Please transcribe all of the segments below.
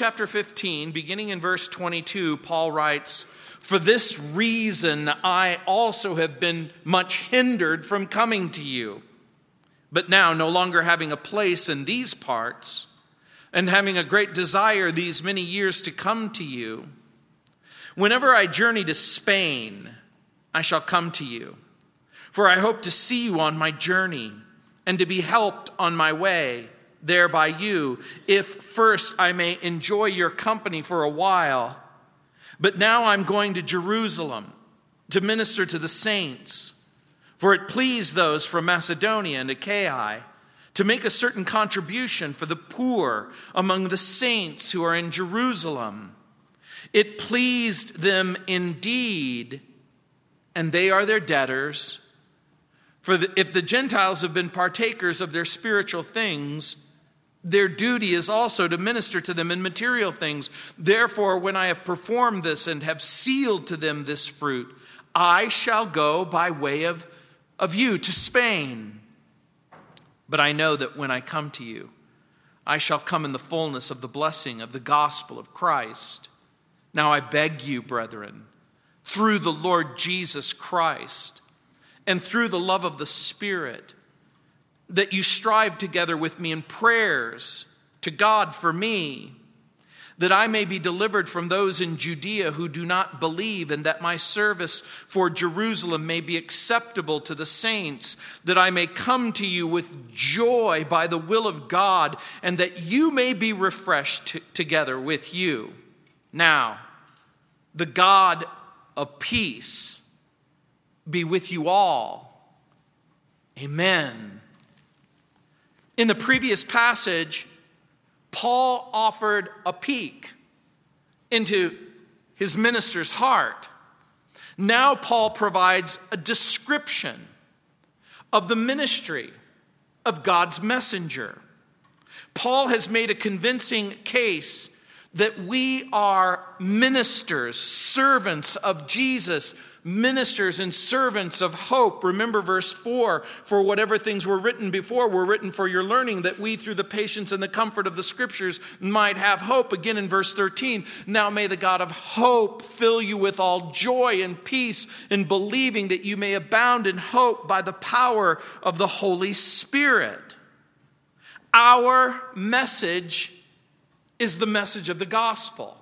chapter 15, beginning in verse 22, Paul writes, For this reason I also have been much hindered from coming to you. But now, no longer having a place in these parts, and having a great desire these many years to come to you, whenever I journey to Spain, I shall come to you. For I hope to see you on my journey and to be helped on my way there by you, if first I may enjoy your company for a while. But now I'm going to Jerusalem to minister to the saints, for it pleased those from Macedonia and Achaia to make a certain contribution for the poor among the saints who are in Jerusalem. It pleased them indeed, and they are their debtors. For the, if the Gentiles have been partakers of their spiritual things, their duty is also to minister to them in material things. Therefore, when I have performed this and have sealed to them this fruit, I shall go by way of, of you to Spain. But I know that when I come to you, I shall come in the fullness of the blessing of the gospel of Christ. Now I beg you, brethren, through the Lord Jesus Christ and through the love of the Spirit, that you strive together with me in prayers to God for me, that I may be delivered from those in Judea who do not believe, and that my service for Jerusalem may be acceptable to the saints, that I may come to you with joy by the will of God, and that you may be refreshed t- together with you. Now, the God of peace be with you all. Amen. In the previous passage, Paul offered a peek into his minister's heart. Now, Paul provides a description of the ministry of God's messenger. Paul has made a convincing case that we are ministers, servants of Jesus ministers and servants of hope. Remember verse 4 For whatever things were written before were written for your learning, that we, through the patience and the comfort of the scriptures, might have hope. Again in verse 13 Now may the God of hope fill you with all joy and peace in believing that you may abound in hope by the power of the Holy Spirit. Our message is the message of the gospel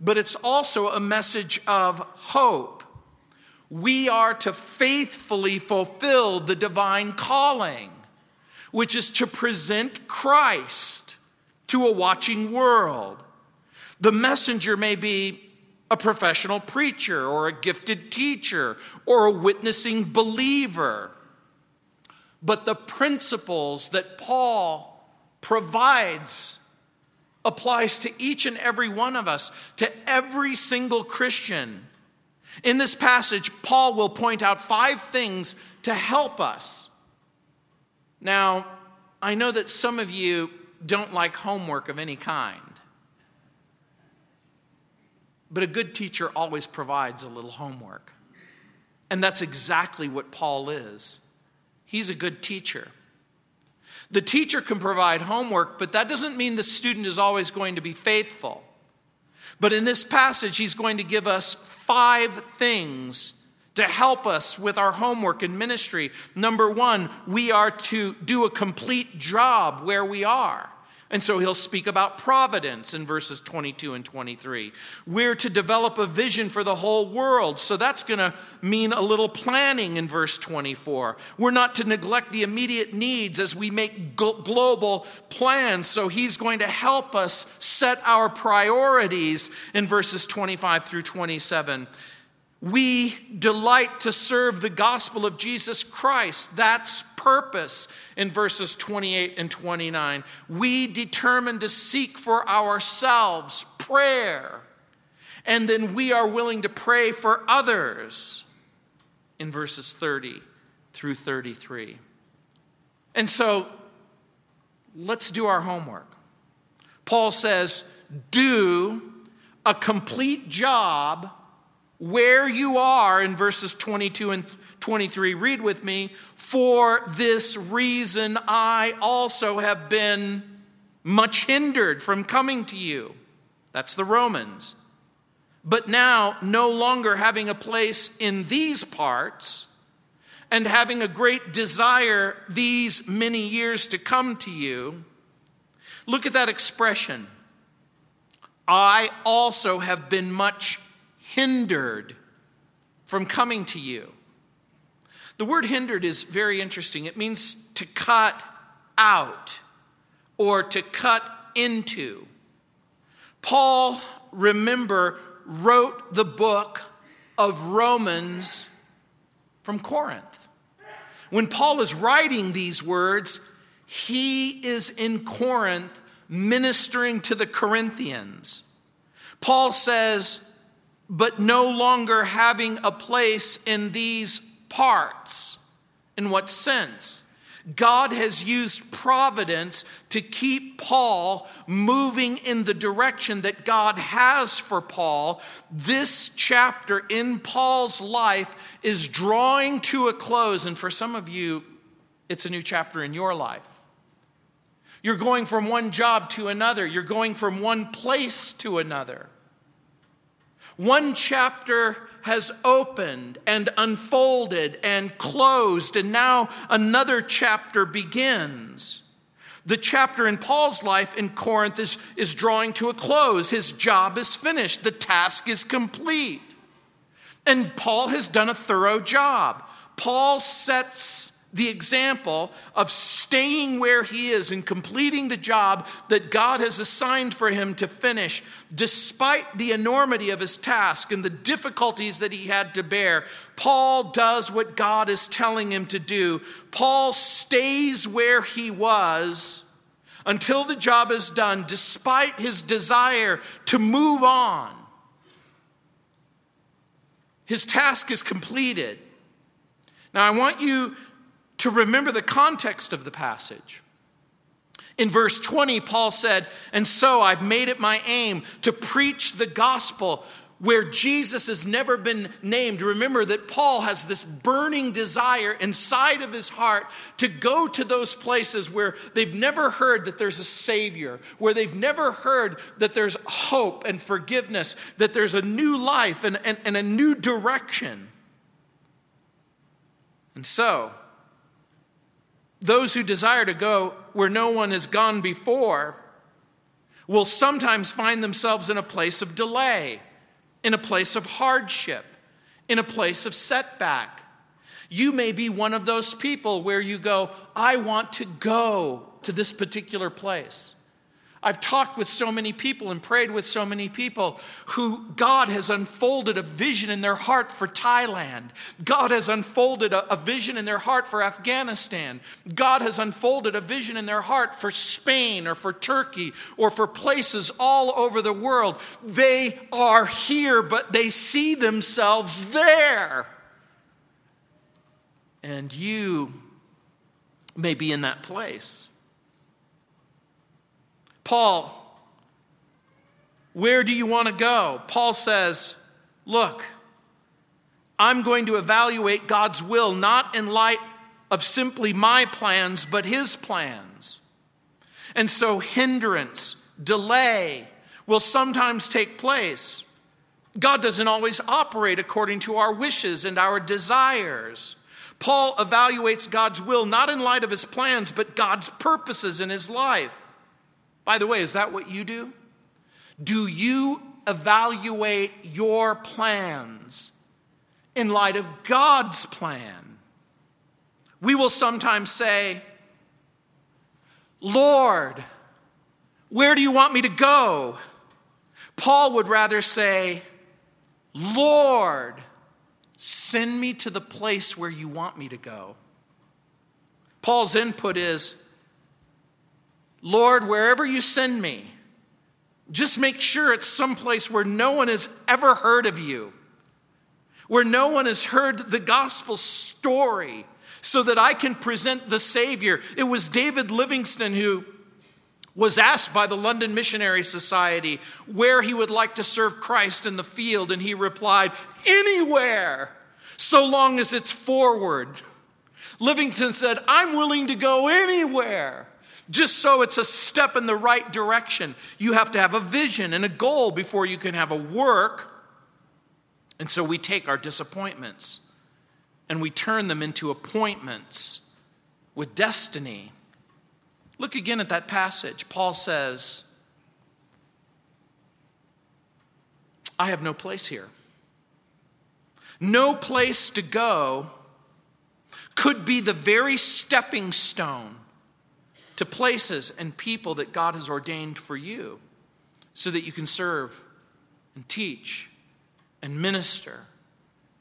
but it's also a message of hope we are to faithfully fulfill the divine calling, which is to present Christ to a watching world. The messenger may be a professional preacher or a gifted teacher or a witnessing believer. But the principles that Paul provides applies to each and every one of us, to every single Christian. In this passage, Paul will point out five things to help us. Now, I know that some of you don't like homework of any kind, but a good teacher always provides a little homework. And that's exactly what Paul is. He's a good teacher. The teacher can provide homework, but that doesn't mean the student is always going to be faithful. But in this passage, he's going to give us five things to help us with our homework and ministry. Number one, we are to do a complete job where we are. And so he'll speak about providence in verses 22 and 23. We're to develop a vision for the whole world. So that's going to mean a little planning in verse 24. We're not to neglect the immediate needs as we make global plans. So he's going to help us set our priorities in verses 25 through 27. We delight to serve the gospel of Jesus Christ. That's purpose in verses 28 and 29. We determine to seek for ourselves prayer, and then we are willing to pray for others in verses 30 through 33. And so let's do our homework. Paul says, do a complete job where you are in verses 22 and 23. Read with me. For this reason, I also have been much hindered from coming to you. That's the Romans. But now, no longer having a place in these parts, and having a great desire these many years to come to you, look at that expression. I also have been much hindered from coming to you. The word hindered is very interesting. It means to cut out or to cut into. Paul, remember, wrote the book of Romans from Corinth. When Paul is writing these words, he is in Corinth ministering to the Corinthians. Paul says, but no longer having a place in these parts. In what sense? God has used providence to keep Paul moving in the direction that God has for Paul. This chapter in Paul's life is drawing to a close, and for some of you, it's a new chapter in your life. You're going from one job to another, you're going from one place to another. One chapter has opened and unfolded and closed, and now another chapter begins. The chapter in Paul's life in Corinth is, is drawing to a close. His job is finished, the task is complete. And Paul has done a thorough job. Paul sets the example of staying where he is and completing the job that God has assigned for him to finish, despite the enormity of his task and the difficulties that he had to bear. Paul does what God is telling him to do. Paul stays where he was until the job is done, despite his desire to move on. His task is completed. Now, I want you to remember the context of the passage. In verse 20, Paul said, And so I've made it my aim to preach the gospel where Jesus has never been named. Remember that Paul has this burning desire inside of his heart to go to those places where they've never heard that there's a Savior, where they've never heard that there's hope and forgiveness, that there's a new life and, and, and a new direction. And so, those who desire to go where no one has gone before will sometimes find themselves in a place of delay, in a place of hardship, in a place of setback. You may be one of those people where you go, I want to go to this particular place. I've talked with so many people and prayed with so many people who God has unfolded a vision in their heart for Thailand. God has unfolded a, a, vision in their heart for Afghanistan. God has unfolded a vision in their heart for Spain or for Turkey or for places all over the world. They are here, but they see themselves there. And you may be in that place. Paul, where do you want to go? Paul says, Look, I'm going to evaluate God's will not in light of simply my plans, but his plans. And so, hindrance, delay will sometimes take place. God doesn't always operate according to our wishes and our desires. Paul evaluates God's will not in light of his plans, but God's purposes in his life. By the way, is that what you do? Do you evaluate your plans in light of God's plan? We will sometimes say, Lord, where do you want me to go? Paul would rather say, Lord, send me to the place where you want me to go. Paul's input is, Lord, wherever you send me, just make sure it's someplace where no one has ever heard of you, where no one has heard the gospel story, so that I can present the Savior. It was David Livingstone who was asked by the London Missionary Society where he would like to serve Christ in the field, and he replied, Anywhere, so long as it's forward. Livingstone said, I'm willing to go anywhere. Just so it's a step in the right direction. You have to have a vision and a goal before you can have a work. And so we take our disappointments and we turn them into appointments with destiny. Look again at that passage. Paul says, I have no place here. No place to go could be the very stepping stone to places and people that God has ordained for you so that you can serve and teach and minister,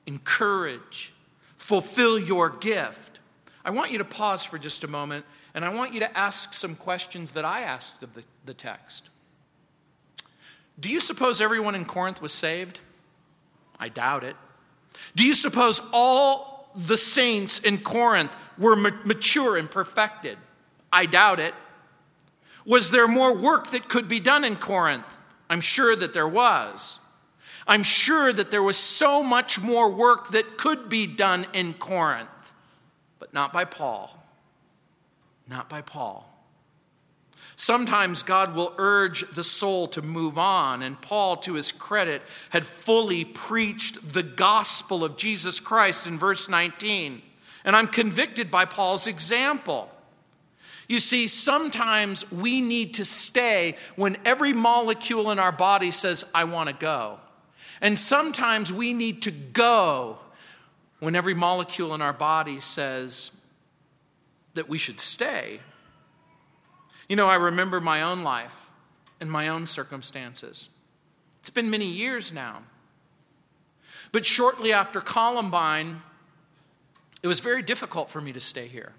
encourage, fulfill your gift. I want you to pause for just a moment and I want you to ask some questions that I asked of the, the text. Do you suppose everyone in Corinth was saved? I doubt it. Do you suppose all the saints in Corinth were mature and perfected? I doubt it. Was there more work that could be done in Corinth? I'm sure that there was. I'm sure that there was so much more work that could be done in Corinth, but not by Paul. Not by Paul. Sometimes God will urge the soul to move on, and Paul, to his credit, had fully preached the gospel of Jesus Christ in verse 19. And I'm convicted by Paul's example. You see, sometimes we need to stay when every molecule in our body says, I want to go. And sometimes we need to go when every molecule in our body says that we should stay. You know, I remember my own life and my own circumstances. It's been many years now. But shortly after Columbine, it was very difficult for me to stay here.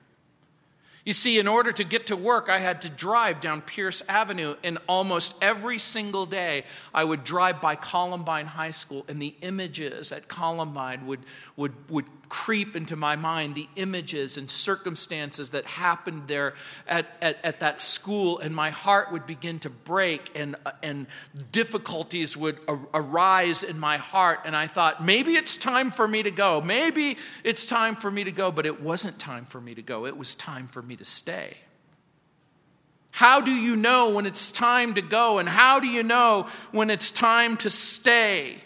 You see, in order to get to work, I had to drive down Pierce Avenue, and almost every single day I would drive by Columbine High School, and the images at Columbine would, would, would creep into my mind the images and circumstances that happened there at, at, at, that school, and my heart would begin to break, and, and difficulties would arise in my heart. And I thought, maybe it's time for me to go. Maybe it's time for me to go, but it wasn't time for me to go. It was time for me to stay. How do you know when it's time to go, and how do you know when it's time to stay?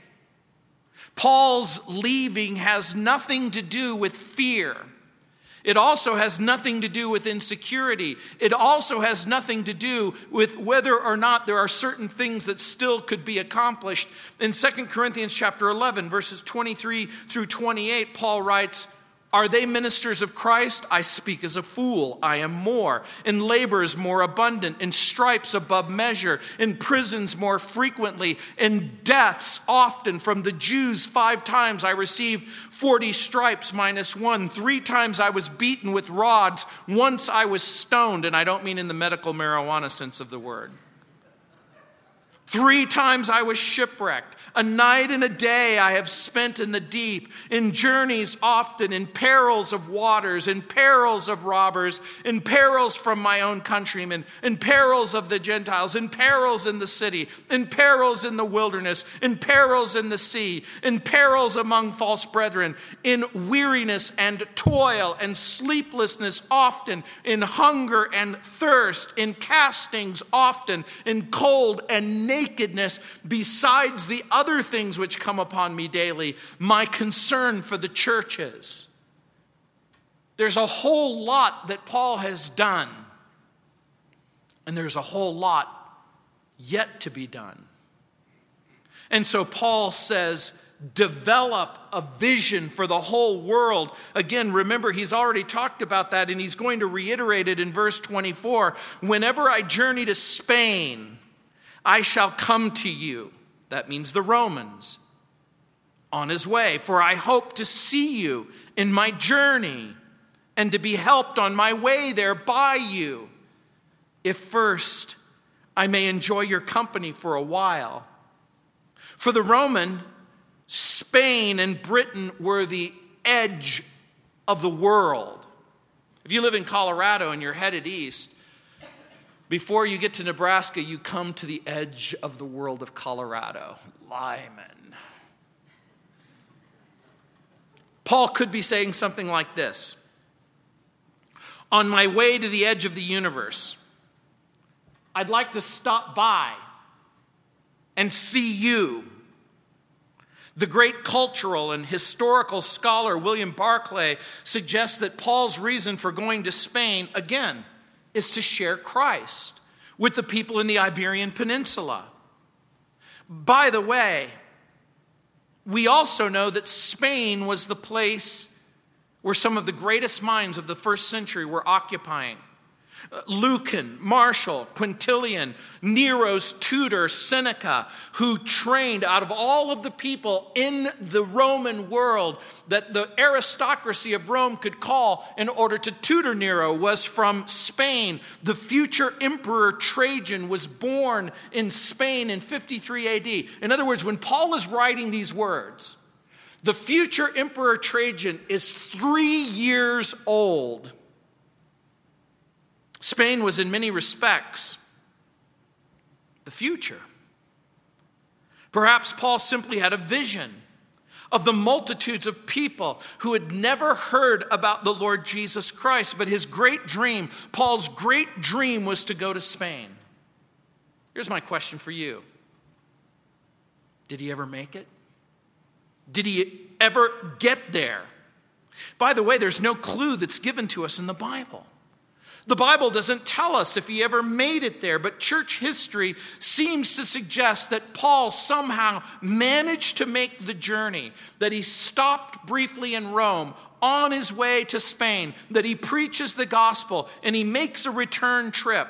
Paul's leaving has nothing to do with fear. It also has nothing to do with insecurity. It also has nothing to do with whether or not there are certain things that still could be accomplished. In 2 Corinthians chapter 11 verses 23 through 28 Paul writes, are they ministers of Christ? I speak as a fool. I am more. In labors more abundant, in stripes above measure, in prisons more frequently, in deaths often. From the Jews, five times I received 40 stripes minus one. Three times I was beaten with rods. Once I was stoned, and I don't mean in the medical marijuana sense of the word. Three times I was shipwrecked. A night and a day I have spent in the deep, in journeys often, in perils of waters, in perils of robbers, in perils from my own countrymen, in perils of the Gentiles, in perils in the city, in perils in the wilderness, in perils in the sea, in perils among false brethren, in weariness and toil and sleeplessness often, in hunger and thirst, in castings often, in cold and nakedness besides the other things which come upon me daily, my concern for the churches. There's a whole lot that Paul has done, and there's a whole lot yet to be done. And so Paul says, develop a vision for the whole world. Again, remember, he's already talked about that, and he's going to reiterate it in verse 24. Whenever I journey to Spain, I shall come to you. That means the Romans. On his way, for I hope to see you in my journey and to be helped on my way there by you, if first I may enjoy your company for a while. For the Roman, Spain and Britain were the edge of the world. If you live in Colorado and you're headed east, before you get to Nebraska, you come to the edge of the world of Colorado, Limon. Paul could be saying something like this On my way to the edge of the universe, I'd like to stop by and see you. The great cultural and historical scholar William Barclay suggests that Paul's reason for going to Spain, again, is to share Christ with the people in the Iberian Peninsula. By the way, we also know that Spain was the place where some of the greatest minds of the first century were occupying. Lucan, Martial, Quintilian, Nero's tutor, Seneca, who trained out of all of the people in the Roman world that the aristocracy of Rome could call in order to tutor Nero, was from Spain. The future emperor Trajan was born in Spain in 53 AD. In other words, when Paul is writing these words, the future emperor Trajan is three years old Spain was, in many respects, the future. Perhaps Paul simply had a vision of the multitudes of people who had never heard about the Lord Jesus Christ, but his great dream, Paul's great dream, was to go to Spain. Here's my question for you Did he ever make it? Did he ever get there? By the way, there's no clue that's given to us in the Bible. The Bible doesn't tell us if he ever made it there, but church history seems to suggest that Paul somehow managed to make the journey, that he stopped briefly in Rome on his way to Spain, that he preaches the gospel, and he makes a return trip.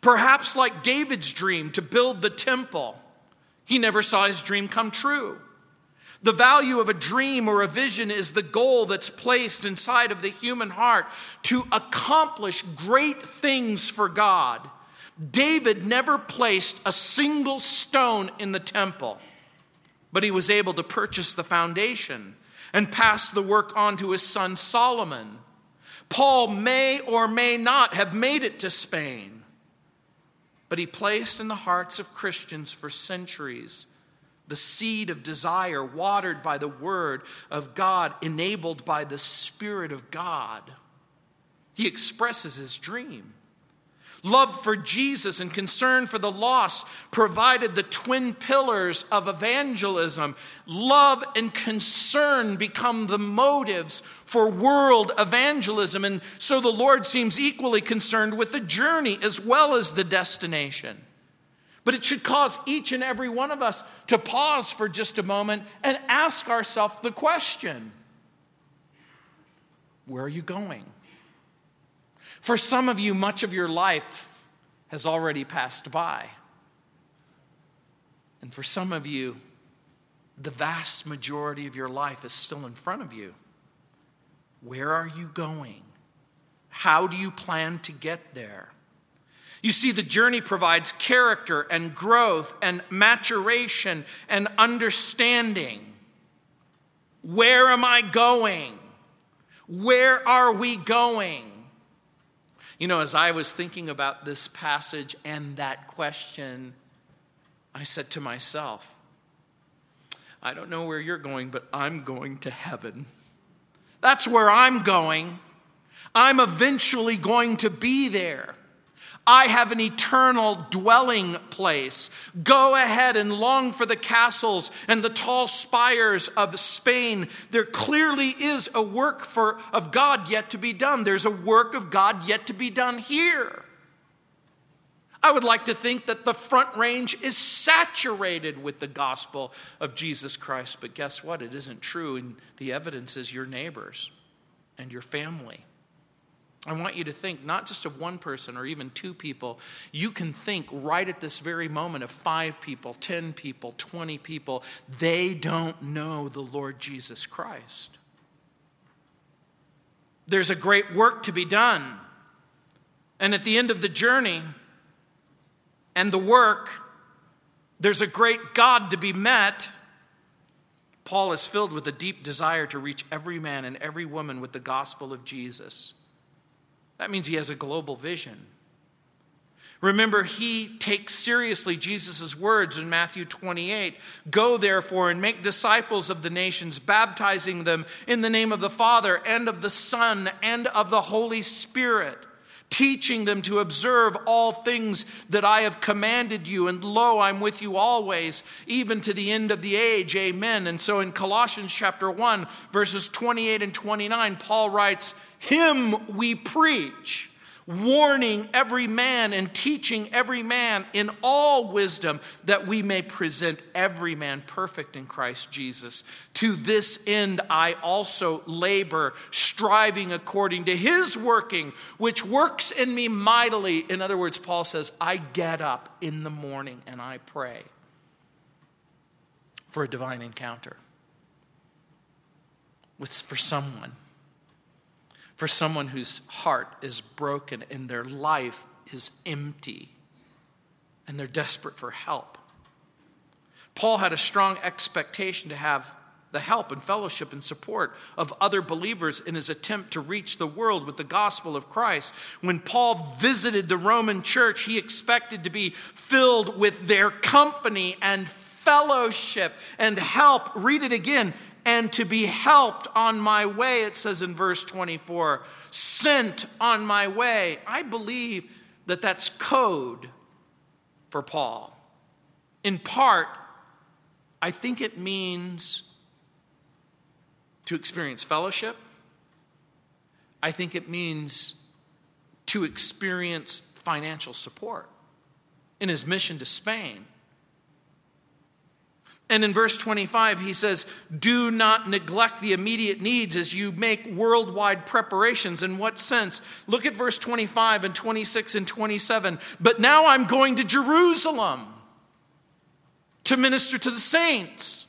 Perhaps like David's dream to build the temple, he never saw his dream come true. The value of a dream or a vision is the goal that's placed inside of the human heart to accomplish great things for God. David never placed a single stone in the temple, but he was able to purchase the foundation and pass the work on to his son Solomon. Paul may or may not have made it to Spain, but he placed in the hearts of Christians for centuries the seed of desire, watered by the word of God, enabled by the Spirit of God. He expresses his dream. Love for Jesus and concern for the lost provided the twin pillars of evangelism. Love and concern become the motives for world evangelism. And so the Lord seems equally concerned with the journey as well as the destination. But it should cause each and every one of us to pause for just a moment and ask ourselves the question Where are you going? For some of you, much of your life has already passed by. And for some of you, the vast majority of your life is still in front of you. Where are you going? How do you plan to get there? You see, the journey provides character and growth and maturation and understanding. Where am I going? Where are we going? You know, as I was thinking about this passage and that question, I said to myself, I don't know where you're going, but I'm going to heaven. That's where I'm going. I'm eventually going to be there. I have an eternal dwelling place. Go ahead and long for the castles and the tall spires of Spain. There clearly is a work for, of God yet to be done. There's a work of God yet to be done here. I would like to think that the front range is saturated with the gospel of Jesus Christ, but guess what? It isn't true, and the evidence is your neighbors and your family. I want you to think not just of one person or even two people. You can think right at this very moment of five people, 10 people, 20 people. They don't know the Lord Jesus Christ. There's a great work to be done. And at the end of the journey and the work, there's a great God to be met. Paul is filled with a deep desire to reach every man and every woman with the gospel of Jesus. That means he has a global vision. Remember, he takes seriously Jesus' words in Matthew 28 Go therefore and make disciples of the nations, baptizing them in the name of the Father and of the Son and of the Holy Spirit teaching them to observe all things that I have commanded you. And lo, I'm with you always, even to the end of the age. Amen. And so in Colossians chapter 1, verses 28 and 29, Paul writes, Him we preach warning every man and teaching every man in all wisdom, that we may present every man perfect in Christ Jesus. To this end I also labor, striving according to his working, which works in me mightily. In other words, Paul says, I get up in the morning and I pray for a divine encounter with, for someone for someone whose heart is broken and their life is empty and they're desperate for help. Paul had a strong expectation to have the help and fellowship and support of other believers in his attempt to reach the world with the gospel of Christ. When Paul visited the Roman church, he expected to be filled with their company and fellowship and help. Read it again and to be helped on my way, it says in verse 24, sent on my way. I believe that that's code for Paul. In part, I think it means to experience fellowship. I think it means to experience financial support in his mission to Spain. And in verse 25, he says, Do not neglect the immediate needs as you make worldwide preparations. In what sense? Look at verse 25 and 26 and 27. But now I'm going to Jerusalem to minister to the saints,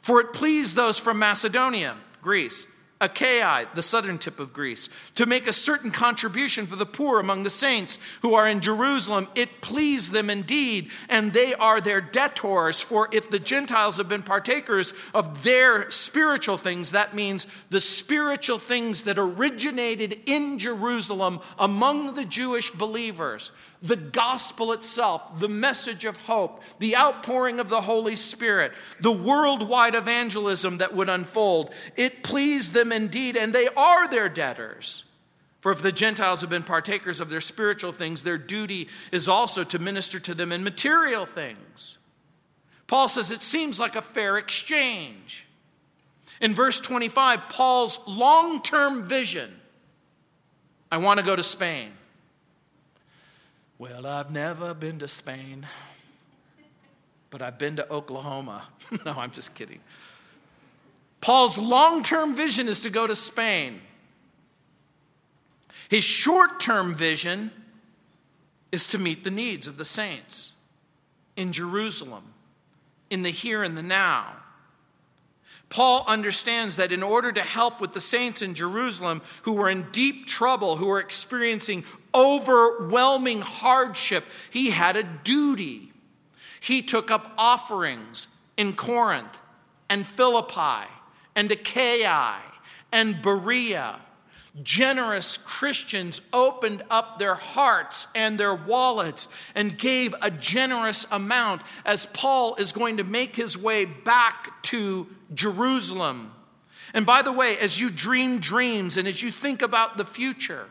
for it pleased those from Macedonia, Greece Achaia, the southern tip of Greece, to make a certain contribution for the poor among the saints who are in Jerusalem. It pleased them indeed, and they are their debtors. For if the Gentiles have been partakers of their spiritual things, that means the spiritual things that originated in Jerusalem among the Jewish believers the gospel itself, the message of hope, the outpouring of the Holy Spirit, the worldwide evangelism that would unfold. It pleased them indeed, and they are their debtors. For if the Gentiles have been partakers of their spiritual things, their duty is also to minister to them in material things. Paul says it seems like a fair exchange. In verse 25, Paul's long term vision I want to go to Spain. Well, I've never been to Spain, but I've been to Oklahoma. no, I'm just kidding. Paul's long term vision is to go to Spain. His short term vision is to meet the needs of the saints in Jerusalem, in the here and the now. Paul understands that in order to help with the saints in Jerusalem who were in deep trouble, who were experiencing overwhelming hardship, he had a duty. He took up offerings in Corinth and Philippi and Achaia and Berea. Generous Christians opened up their hearts and their wallets and gave a generous amount as Paul is going to make his way back to Jerusalem. And by the way, as you dream dreams and as you think about the future,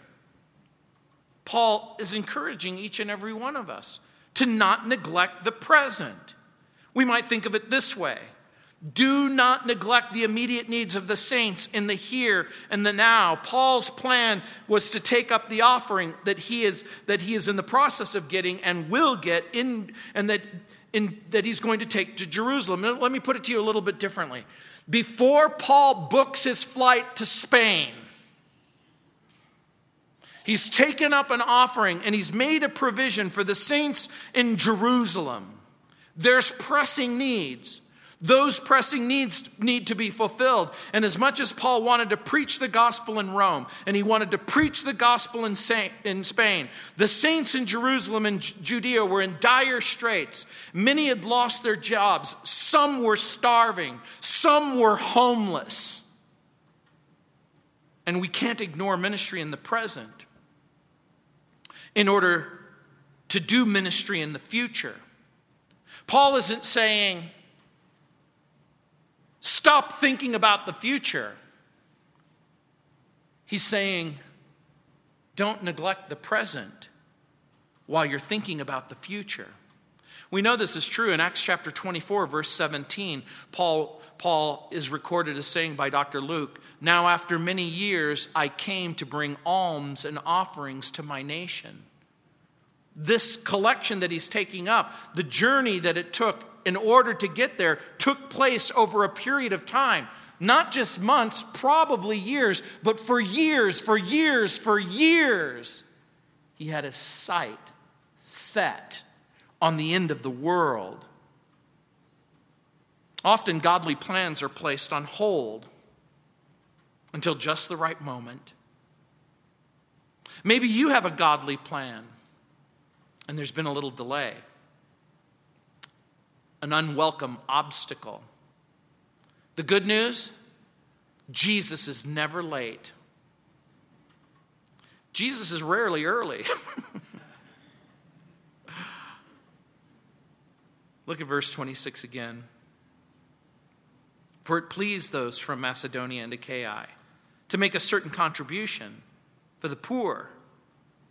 Paul is encouraging each and every one of us to not neglect the present. We might think of it this way do not neglect the immediate needs of the saints in the here and the now. Paul's plan was to take up the offering that he is, that he is in the process of getting and will get in, and that, in, that he's going to take to Jerusalem. Let me put it to you a little bit differently. Before Paul books his flight to Spain, He's taken up an offering and he's made a provision for the saints in Jerusalem. There's pressing needs. Those pressing needs need to be fulfilled. And as much as Paul wanted to preach the gospel in Rome and he wanted to preach the gospel in, in Spain, the saints in Jerusalem and Judea were in dire straits. Many had lost their jobs, some were starving, some were homeless. And we can't ignore ministry in the present in order to do ministry in the future. Paul isn't saying, stop thinking about the future. He's saying, Don't neglect the present while you're thinking about the future. We know this is true in Acts chapter 24, verse 17. Paul, Paul is recorded as saying by Dr. Luke, Now after many years I came to bring alms and offerings to my nation. This collection that he's taking up, the journey that it took in order to get there, took place over a period of time not just months, probably years, but for years, for years, for years, he had his sight set on the end of the world. Often, godly plans are placed on hold until just the right moment. Maybe you have a godly plan and there's been a little delay, an unwelcome obstacle. The good news Jesus is never late. Jesus is rarely early. Look at verse 26 again. For it pleased those from Macedonia and Achaia to make a certain contribution for the poor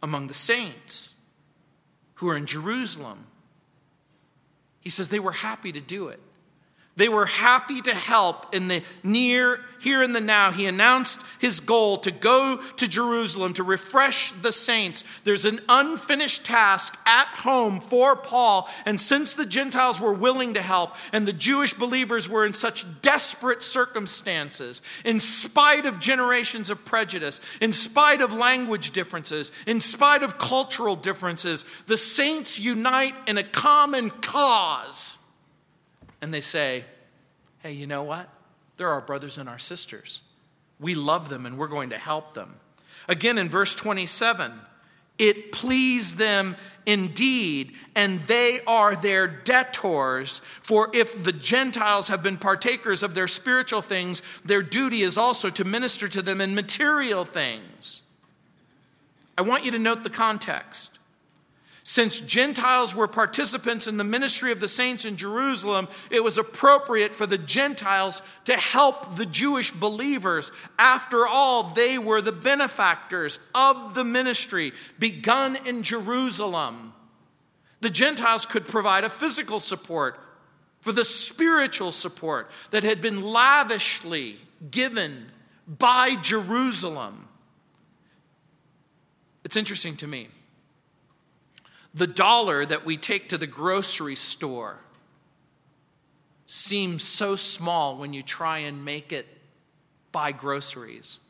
among the saints who are in Jerusalem. He says they were happy to do it. They were happy to help in the near, here and the now. He announced his goal to go to Jerusalem to refresh the saints. There's an unfinished task at home for Paul. And since the Gentiles were willing to help and the Jewish believers were in such desperate circumstances, in spite of generations of prejudice, in spite of language differences, in spite of cultural differences, the saints unite in a common cause and they say, hey, you know what? They're our brothers and our sisters. We love them and we're going to help them. Again, in verse 27, it pleased them indeed, and they are their debtors. For if the Gentiles have been partakers of their spiritual things, their duty is also to minister to them in material things. I want you to note the context. Since Gentiles were participants in the ministry of the saints in Jerusalem, it was appropriate for the Gentiles to help the Jewish believers. After all, they were the benefactors of the ministry begun in Jerusalem. The Gentiles could provide a physical support for the spiritual support that had been lavishly given by Jerusalem. It's interesting to me the dollar that we take to the grocery store seems so small when you try and make it buy groceries.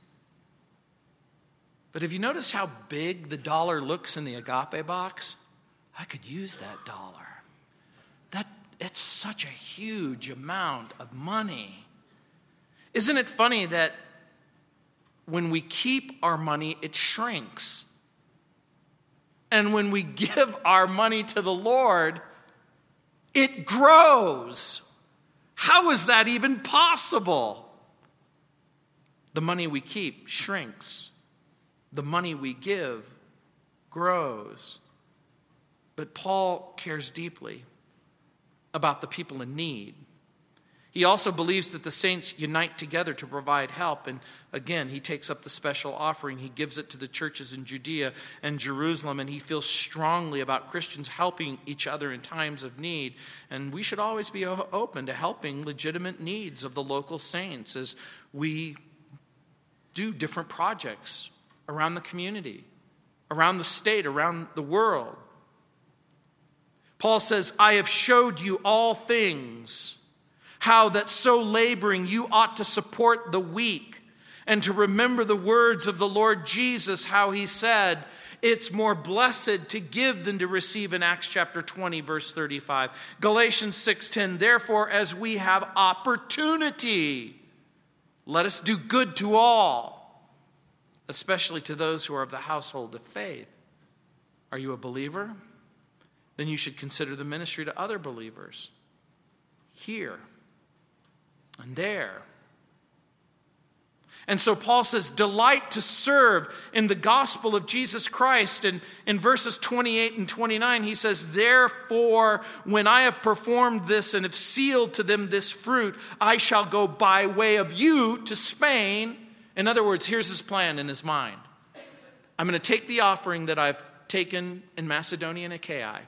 But have you noticed how big the dollar looks in the agape box? I could use that dollar. That it's such a huge amount of money. Isn't it funny that when we keep our money, it shrinks? And when we give our money to the Lord, it grows. How is that even possible? The money we keep shrinks, the money we give grows. But Paul cares deeply about the people in need. He also believes that the saints unite together to provide help. And again, he takes up the special offering. He gives it to the churches in Judea and Jerusalem. And he feels strongly about Christians helping each other in times of need. And we should always be open to helping legitimate needs of the local saints as we do different projects around the community, around the state, around the world. Paul says, I have showed you all things how that so laboring you ought to support the weak and to remember the words of the Lord Jesus, how he said, it's more blessed to give than to receive in Acts chapter 20 verse 35. Galatians 6:10 Therefore as we have opportunity let us do good to all especially to those who are of the household of faith. Are you a believer? Then you should consider the ministry to other believers. Here and there. And so Paul says, delight to serve in the gospel of Jesus Christ. And in verses 28 and 29, he says, Therefore, when I have performed this and have sealed to them this fruit, I shall go by way of you to Spain. In other words, here's his plan in his mind I'm going to take the offering that I've taken in Macedonia and Achaia.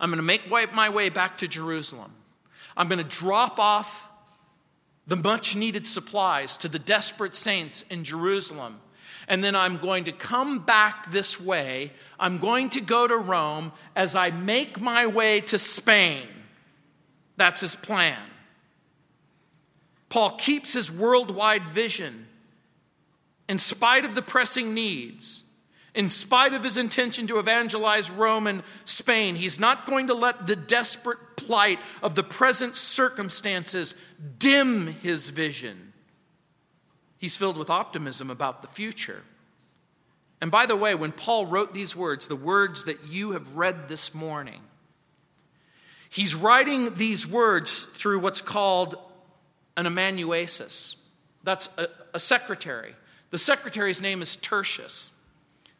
I'm going to make my way back to Jerusalem. I'm going to drop off the much needed supplies to the desperate saints in Jerusalem. And then I'm going to come back this way. I'm going to go to Rome as I make my way to Spain. That's his plan. Paul keeps his worldwide vision in spite of the pressing needs, in spite of his intention to evangelize Rome and Spain. He's not going to let the desperate plight of the present circumstances dim his vision. He's filled with optimism about the future. And by the way, when Paul wrote these words, the words that you have read this morning, he's writing these words through what's called an amanuensis. That's a, a secretary. The secretary's name is Tertius.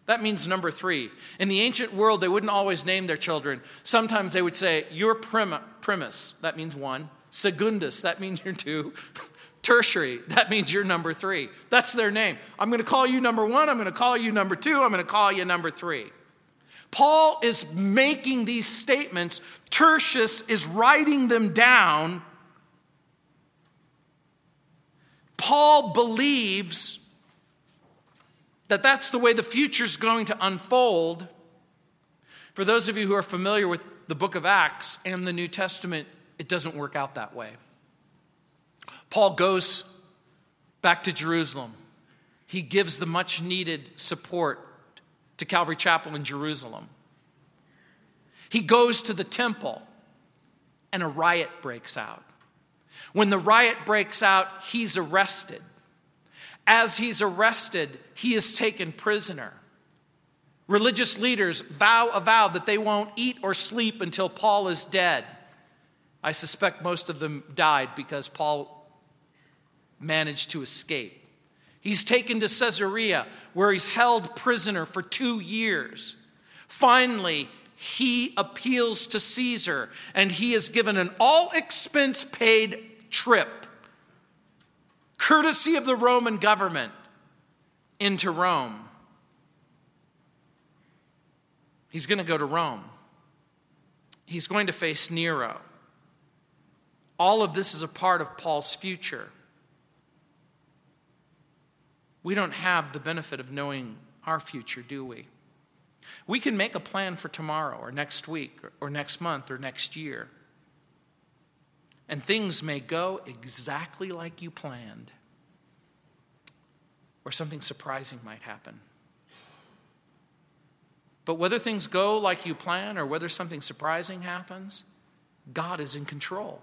That means number three. In the ancient world, they wouldn't always name their children. Sometimes they would say, You're prim- primus, that means one. Secundus, that means you're two. Tertiary, that means you're number three. That's their name. I'm going to call you number one. I'm going to call you number two. I'm going to call you number three. Paul is making these statements. Tertius is writing them down. Paul believes that that's the way the future is going to unfold. For those of you who are familiar with the book of Acts and the New Testament, it doesn't work out that way. Paul goes back to Jerusalem. He gives the much needed support to Calvary Chapel in Jerusalem. He goes to the temple, and a riot breaks out. When the riot breaks out, he's arrested. As he's arrested, he is taken prisoner. Religious leaders vow a vow that they won't eat or sleep until Paul is dead. I suspect most of them died because Paul managed to escape. He's taken to Caesarea, where he's held prisoner for two years. Finally, he appeals to Caesar, and he is given an all expense paid trip courtesy of the Roman government, into Rome. He's going to go to Rome. He's going to face Nero. All of this is a part of Paul's future. We don't have the benefit of knowing our future, do we? We can make a plan for tomorrow or next week or, next month or next year. And things may go exactly like you planned, or something surprising might happen. But whether things go like you plan or whether something surprising happens, God is in control.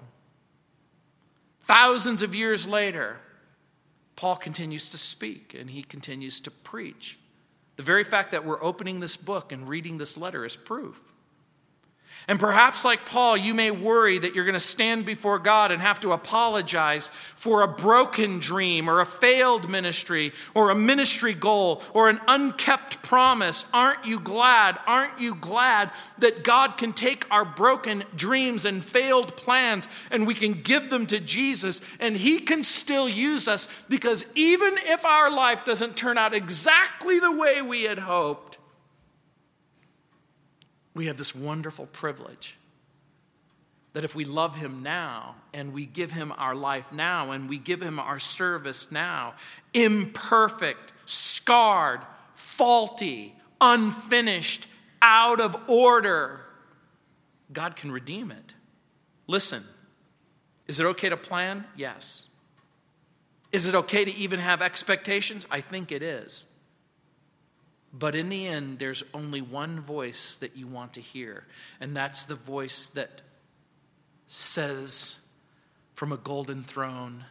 Thousands of years later, Paul continues to speak and he continues to preach. The very fact that we're opening this book and reading this letter is proof. And perhaps, like Paul, you may worry that you're going to stand before God and have to apologize for a broken dream or a failed ministry or a ministry goal or an unkept promise. Aren't you glad? Aren't you glad that God can take our broken dreams and failed plans and we can give them to Jesus and He can still use us because even if our life doesn't turn out exactly the way we had hoped, we have this wonderful privilege that if we love him now and we give him our life now and we give him our service now, imperfect, scarred, faulty, unfinished, out of order, God can redeem it. Listen, is it okay to plan? Yes. Is it okay to even have expectations? I think it is. But in the end, there's only one voice that you want to hear, and that's the voice that says from a golden throne,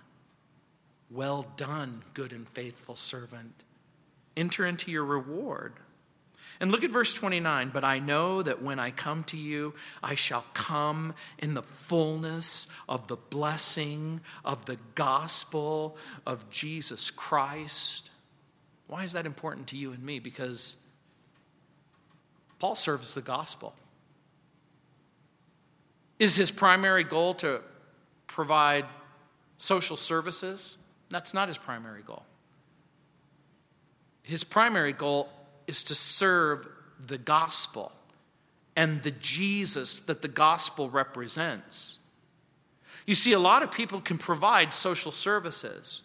Well done, good and faithful servant. Enter into your reward. And look at verse 29. But I know that when I come to you, I shall come in the fullness of the blessing of the gospel of Jesus Christ. Why is that important to you and me? Because Paul serves the gospel. Is his primary goal to provide social services? That's not his primary goal. his primary goal is to serve the gospel and the Jesus that the gospel represents. You see, a lot of people can provide social services.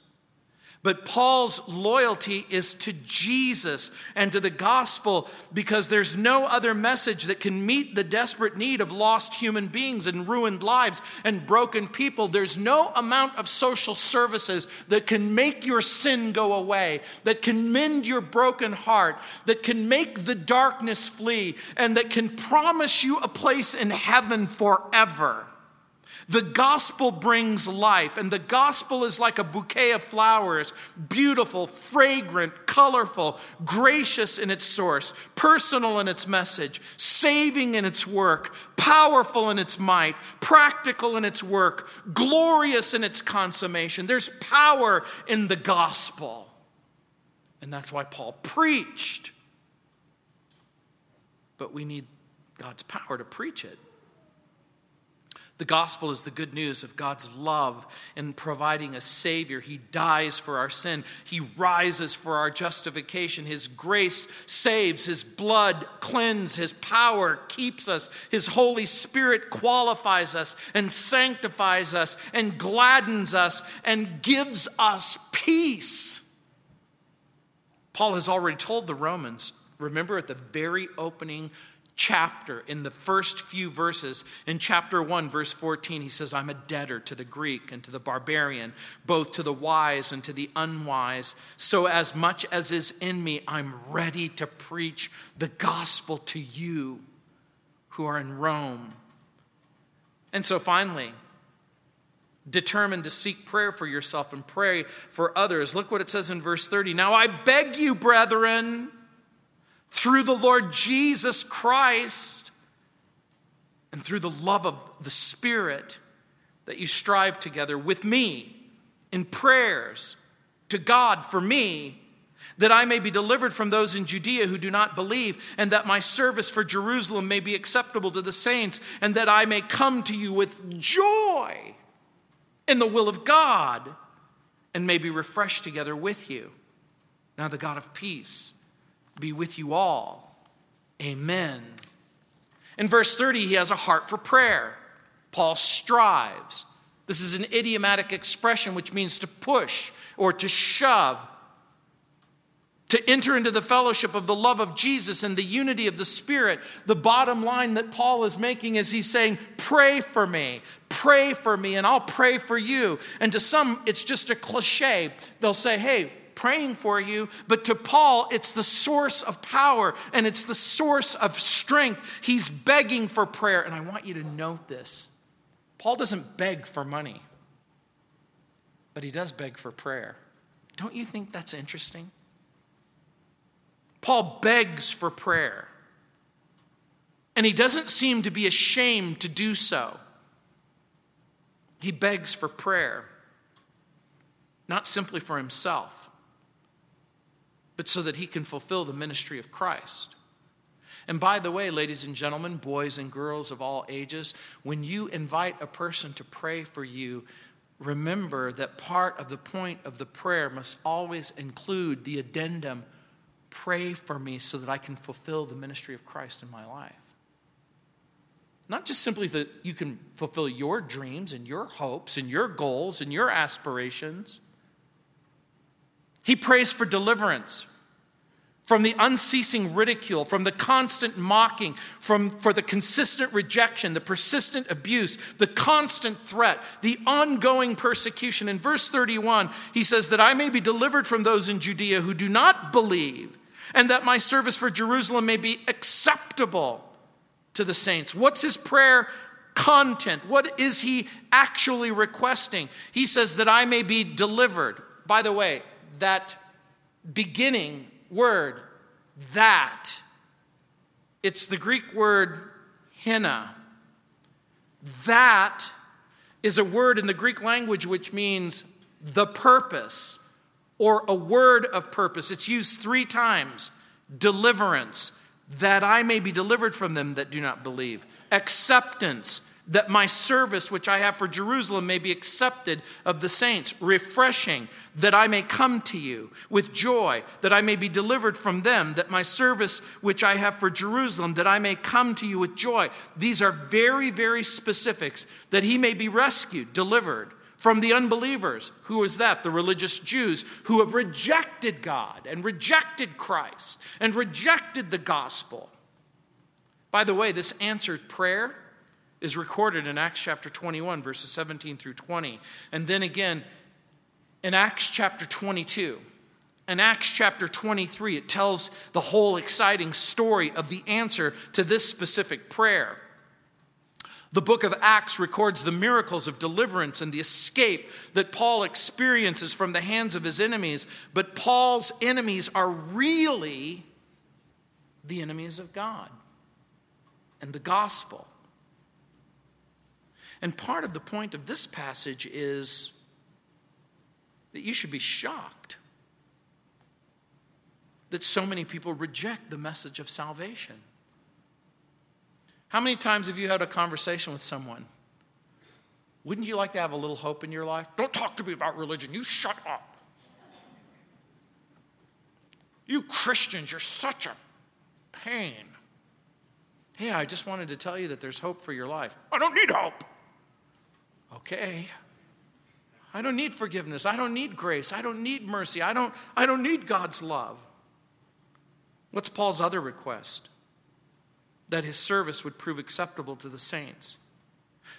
But Paul's loyalty is to Jesus and to the gospel because there's no other message that can meet the desperate need of lost human beings and ruined lives and broken people. There's no amount of social services that can make your sin go away, that can mend your broken heart, that can make the darkness flee, and that can promise you a place in heaven forever. The gospel brings life, and the gospel is like a bouquet of flowers beautiful, fragrant, colorful, gracious in its source, personal in its message, saving in its work, powerful in its might, practical in its work, glorious in its consummation. There's power in the gospel. And that's why Paul preached. But we need God's power to preach it. The gospel is the good news of God's love in providing a Savior. He dies for our sin, He rises for our justification. His grace saves, His blood cleanses, His power keeps us, His Holy Spirit qualifies us and sanctifies us and gladdens us and gives us peace. Paul has already told the Romans, remember at the very opening chapter, in the first few verses, in chapter 1, verse 14, he says, I'm a debtor to the Greek and to the barbarian, both to the wise and to the unwise. So, as much as is in me, I'm ready to preach the gospel to you who are in Rome. And so, finally, determined to seek prayer for yourself and pray for others. Look what it says in verse 30. Now I beg you, brethren, through the Lord Jesus Christ and through the love of the Spirit that you strive together with me in prayers to God for me, that I may be delivered from those in Judea who do not believe, and that my service for Jerusalem may be acceptable to the saints, and that I may come to you with joy in the will of God, and may be refreshed together with you. Now, the God of peace be with you all. Amen. In verse 30, he has a heart for prayer. Paul strives. This is an idiomatic expression which means to push or to shove, to enter into the fellowship of the love of Jesus and the unity of the Spirit. The bottom line that Paul is making is he's saying, Pray for me, pray for me, and I'll pray for you. And to some, it's just a cliche. They'll say, Hey, praying for you, but to Paul, it's the source of power and it's the source of strength. He's begging for prayer. And I want you to note this Paul doesn't beg for money, but he does beg for prayer. Don't you think that's interesting? Paul begs for prayer. And he doesn't seem to be ashamed to do so. He begs for prayer, not simply for himself, but so that he can fulfill the ministry of Christ. And by the way, ladies and gentlemen, boys and girls of all ages, when you invite a person to pray for you, remember that part of the point of the prayer must always include the addendum pray for me so that I can fulfill the ministry of Christ in my life. Not just simply that you can fulfill your dreams and your hopes and your goals and your aspirations he prays for deliverance from the unceasing ridicule, from the constant mocking, from, for the consistent rejection, the persistent abuse, the constant threat, the ongoing persecution. In verse 31, he says, That I may be delivered from those in Judea who do not believe, and that my service for Jerusalem may be acceptable to the saints. What's his prayer content? What is he actually requesting? He says, That I may be delivered. By the way, that beginning word, that. It's the Greek word hina. That is a word in the Greek language which means the purpose or a word of purpose. It's used three times deliverance, that I may be delivered from them that do not believe, acceptance, that my service which I have for Jerusalem may be accepted of the saints, refreshing, that I may come to you with joy, that I may be delivered from them, that my service which I have for Jerusalem, that I may come to you with joy. These are very, very specifics, that he may be rescued, delivered from the unbelievers. Who is that? The religious Jews who have rejected God and rejected Christ and rejected the gospel. By the way, this answered prayer is recorded in Acts chapter 21, verses 17 through 20. And then again in Acts chapter 22. In Acts chapter 23, it tells the whole exciting story of the answer to this specific prayer. The book of Acts records the miracles of deliverance and the escape that Paul experiences from the hands of his enemies. But Paul's enemies are really the enemies of God and the gospel. And part of the point of this passage is that you should be shocked that so many people reject the message of salvation. How many times have you had a conversation with someone? Wouldn't you like to have a little hope in your life? Don't talk to me about religion. You shut up. You Christians, you're such a pain. Hey, I just wanted to tell you that there's hope for your life. I don't need hope. Okay. I don't need forgiveness. I don't need grace. I don't need mercy. I don't, I don't need God's love. What's Paul's other request? That his service would prove acceptable to the saints.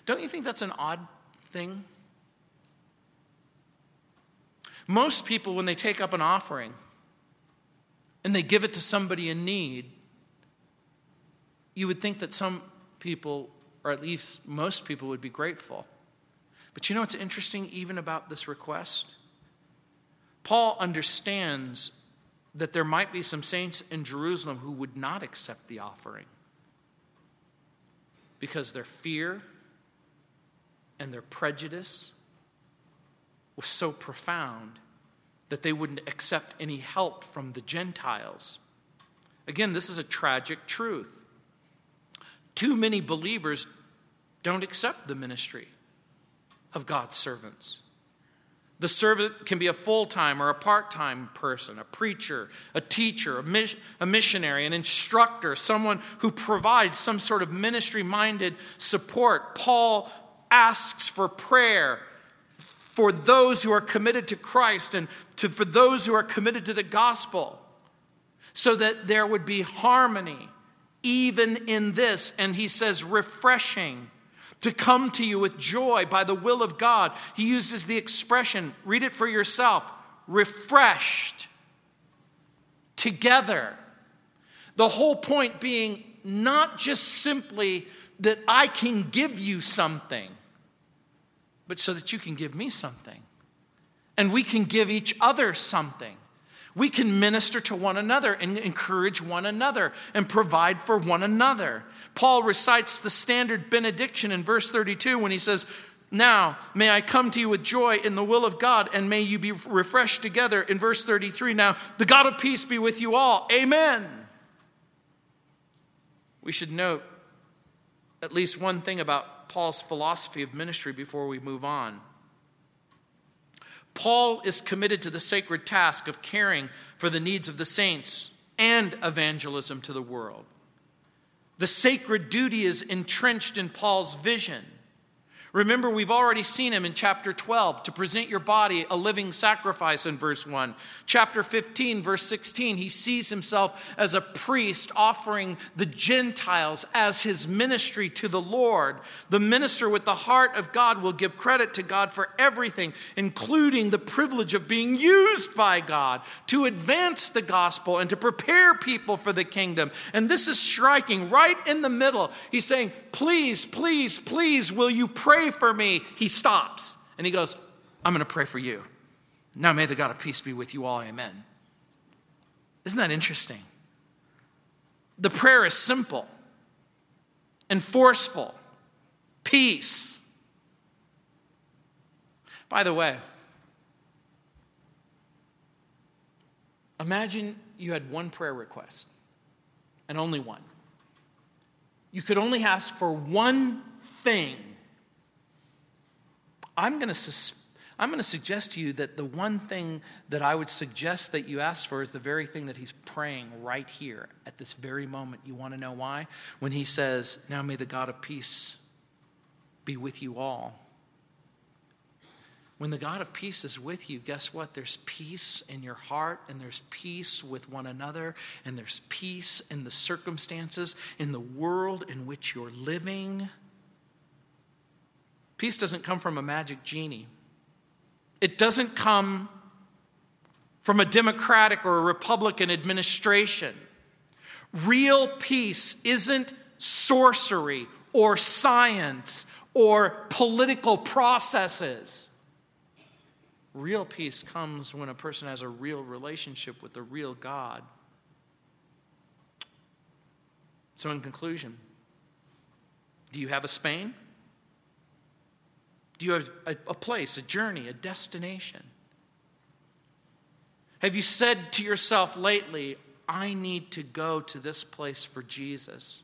Don't you think that's an odd thing? Most people, when they take up an offering and they give it to somebody in need, you would think that some people, or at least most people, would be grateful. But you know what's interesting, even about this request? Paul understands that there might be some saints in Jerusalem who would not accept the offering because their fear and their prejudice was so profound that they wouldn't accept any help from the Gentiles. Again, this is a tragic truth. Too many believers don't accept the ministry of God's servants. The servant can be a full time or a part time person, a preacher, a teacher, a, mis- a, missionary, an instructor, someone who provides some sort of ministry minded support. Paul asks for prayer for those who are committed to Christ and to, for those who are committed to the gospel so that there would be harmony even in this. And he says, refreshing to come to you with joy by the will of God. He uses the expression, read it for yourself, refreshed together. The whole point being not just simply that I can give you something, but so that you can give me something. And we can give each other something. We can minister to one another and encourage one another and provide for one another. Paul recites the standard benediction in verse 32 when he says, Now may I come to you with joy in the will of God, and may you be refreshed together. In verse 33, now the God of peace be with you all. Amen. We should note at least one thing about Paul's philosophy of ministry before we move on. Paul is committed to the sacred task of caring for the needs of the saints and evangelism to the world. The sacred duty is entrenched in Paul's vision. Remember, we've already seen him in chapter 12 to present your body a living sacrifice in verse 1. Chapter 15, verse 16, he sees himself as a priest offering the Gentiles as his ministry to the Lord. The minister with the heart of God will give credit to God for everything, including the privilege of being used by God to advance the gospel and to prepare people for the kingdom. And this is striking right in the middle. He's saying, Please, please, please, will you pray? Pray for me. He stops and he goes, I'm going to pray for you. Now may the God of peace be with you all. Amen. Isn't that interesting? The prayer is simple and forceful. Peace. By the way, imagine you had one prayer request and only one. You could only ask for one thing, I'm going to sus- I'm going to suggest to you that the one thing that I would suggest that you ask for is the very thing that he's praying right here at this very moment. You want to know why? When he says, Now may the God of peace be with you all. When the God of peace is with you, guess what? There's peace in your heart, and there's peace with one another, and there's peace in the circumstances, in the world in which you're living. Peace doesn't come from a magic genie, it doesn't come from a Democratic or a Republican administration. Real peace isn't sorcery or science or political processes. Real peace comes when a person has a real relationship with the real God. So, in conclusion, do you have a Spain? Do you have a, a, place, a journey, a destination? Have you said to yourself lately, I need to go to this place for Jesus?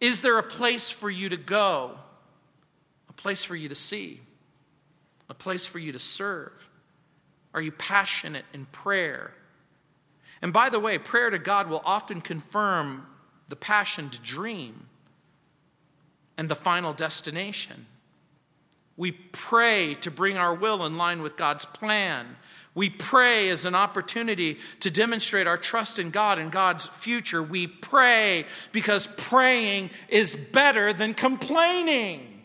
Is there a place for you to go? A place for you to see? a place for you to serve? Are you passionate in prayer? And by the way, prayer to God will often confirm the passion to dream and the final destination. We pray to bring our will in line with God's plan. We pray as an opportunity to demonstrate our trust in God and God's future. We pray because praying is better than complaining.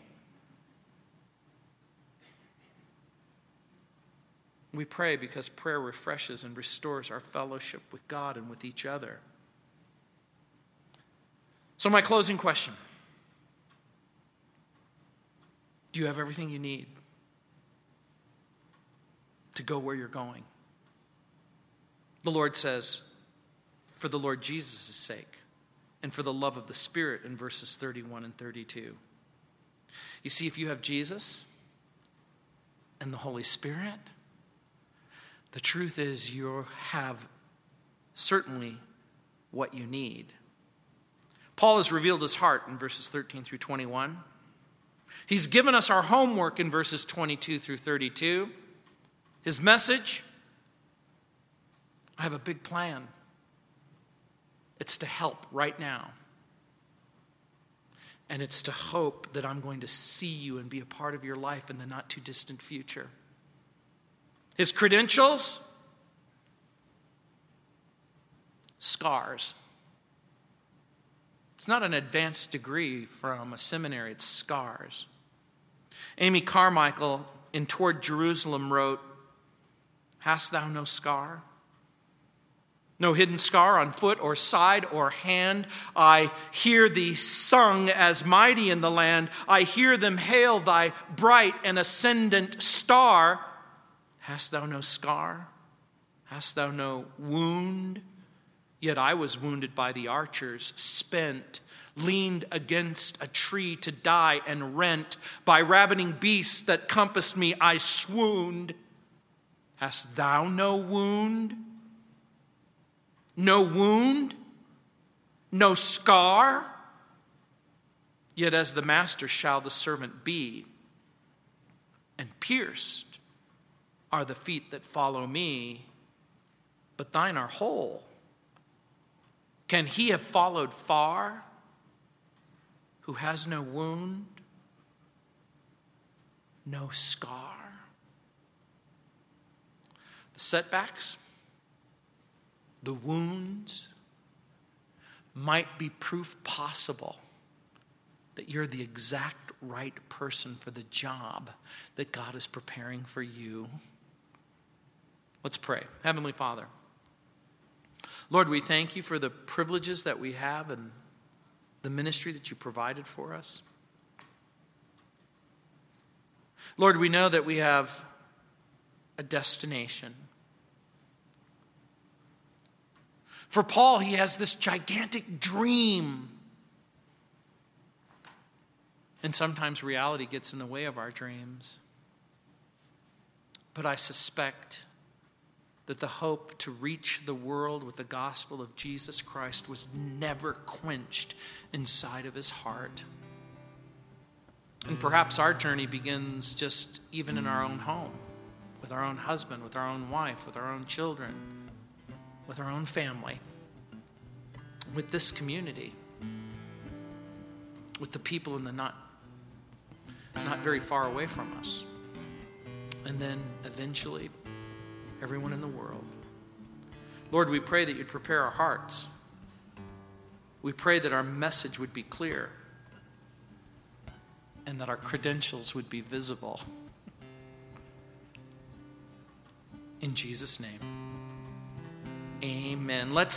We pray because prayer refreshes and restores our fellowship with God and with each other. So, my closing question Do you have everything you need to go where you're going? The Lord says, For the Lord Jesus' sake and for the love of the Spirit in verses 31 and 32. You see, if you have Jesus and the Holy Spirit, the truth is, you have certainly what you need. Paul has revealed his heart in verses 13 through 21. He's given us our homework in verses 22 through 32. His message I have a big plan. It's to help right now. And it's to hope that I'm going to see you and be a part of your life in the not too distant future. His credentials? Scars. It's not an advanced degree from a seminary, it's scars. Amy Carmichael in Toward Jerusalem wrote, Hast thou no scar? No hidden scar on foot or side or hand. I hear thee sung as mighty in the land. I hear them hail thy bright and ascendant star. Hast thou no scar? Hast thou no wound? Yet I was wounded by the archers, spent, leaned against a tree to die, and rent by ravening beasts that compassed me, I swooned. Hast thou no wound? No wound? No scar? Yet as the master shall the servant be, and pierced are the feet that follow me, but thine are whole. Can he have followed far who has no wound, no scar? The setbacks, the wounds might be proof possible that you're the exact right person for the job that God is preparing for you. Let's pray. Heavenly Father, Lord, we thank you for the privileges that we have and the ministry that you provided for us. Lord, we know that we have a destination. For Paul, he has this gigantic dream. And sometimes reality gets in the way of our dreams. But I suspect that the hope to reach the world with the gospel of Jesus Christ was never quenched inside of his heart. And perhaps our journey begins just even in our own home, with our own husband, with our own wife, with our own children, with our own family, with this community, with the people in the not, not very far away from us. And then eventually, everyone in the world. Lord, we pray that you'd prepare our hearts. We pray that our message would be clear and that our credentials would be visible. In Jesus' name, amen. Let's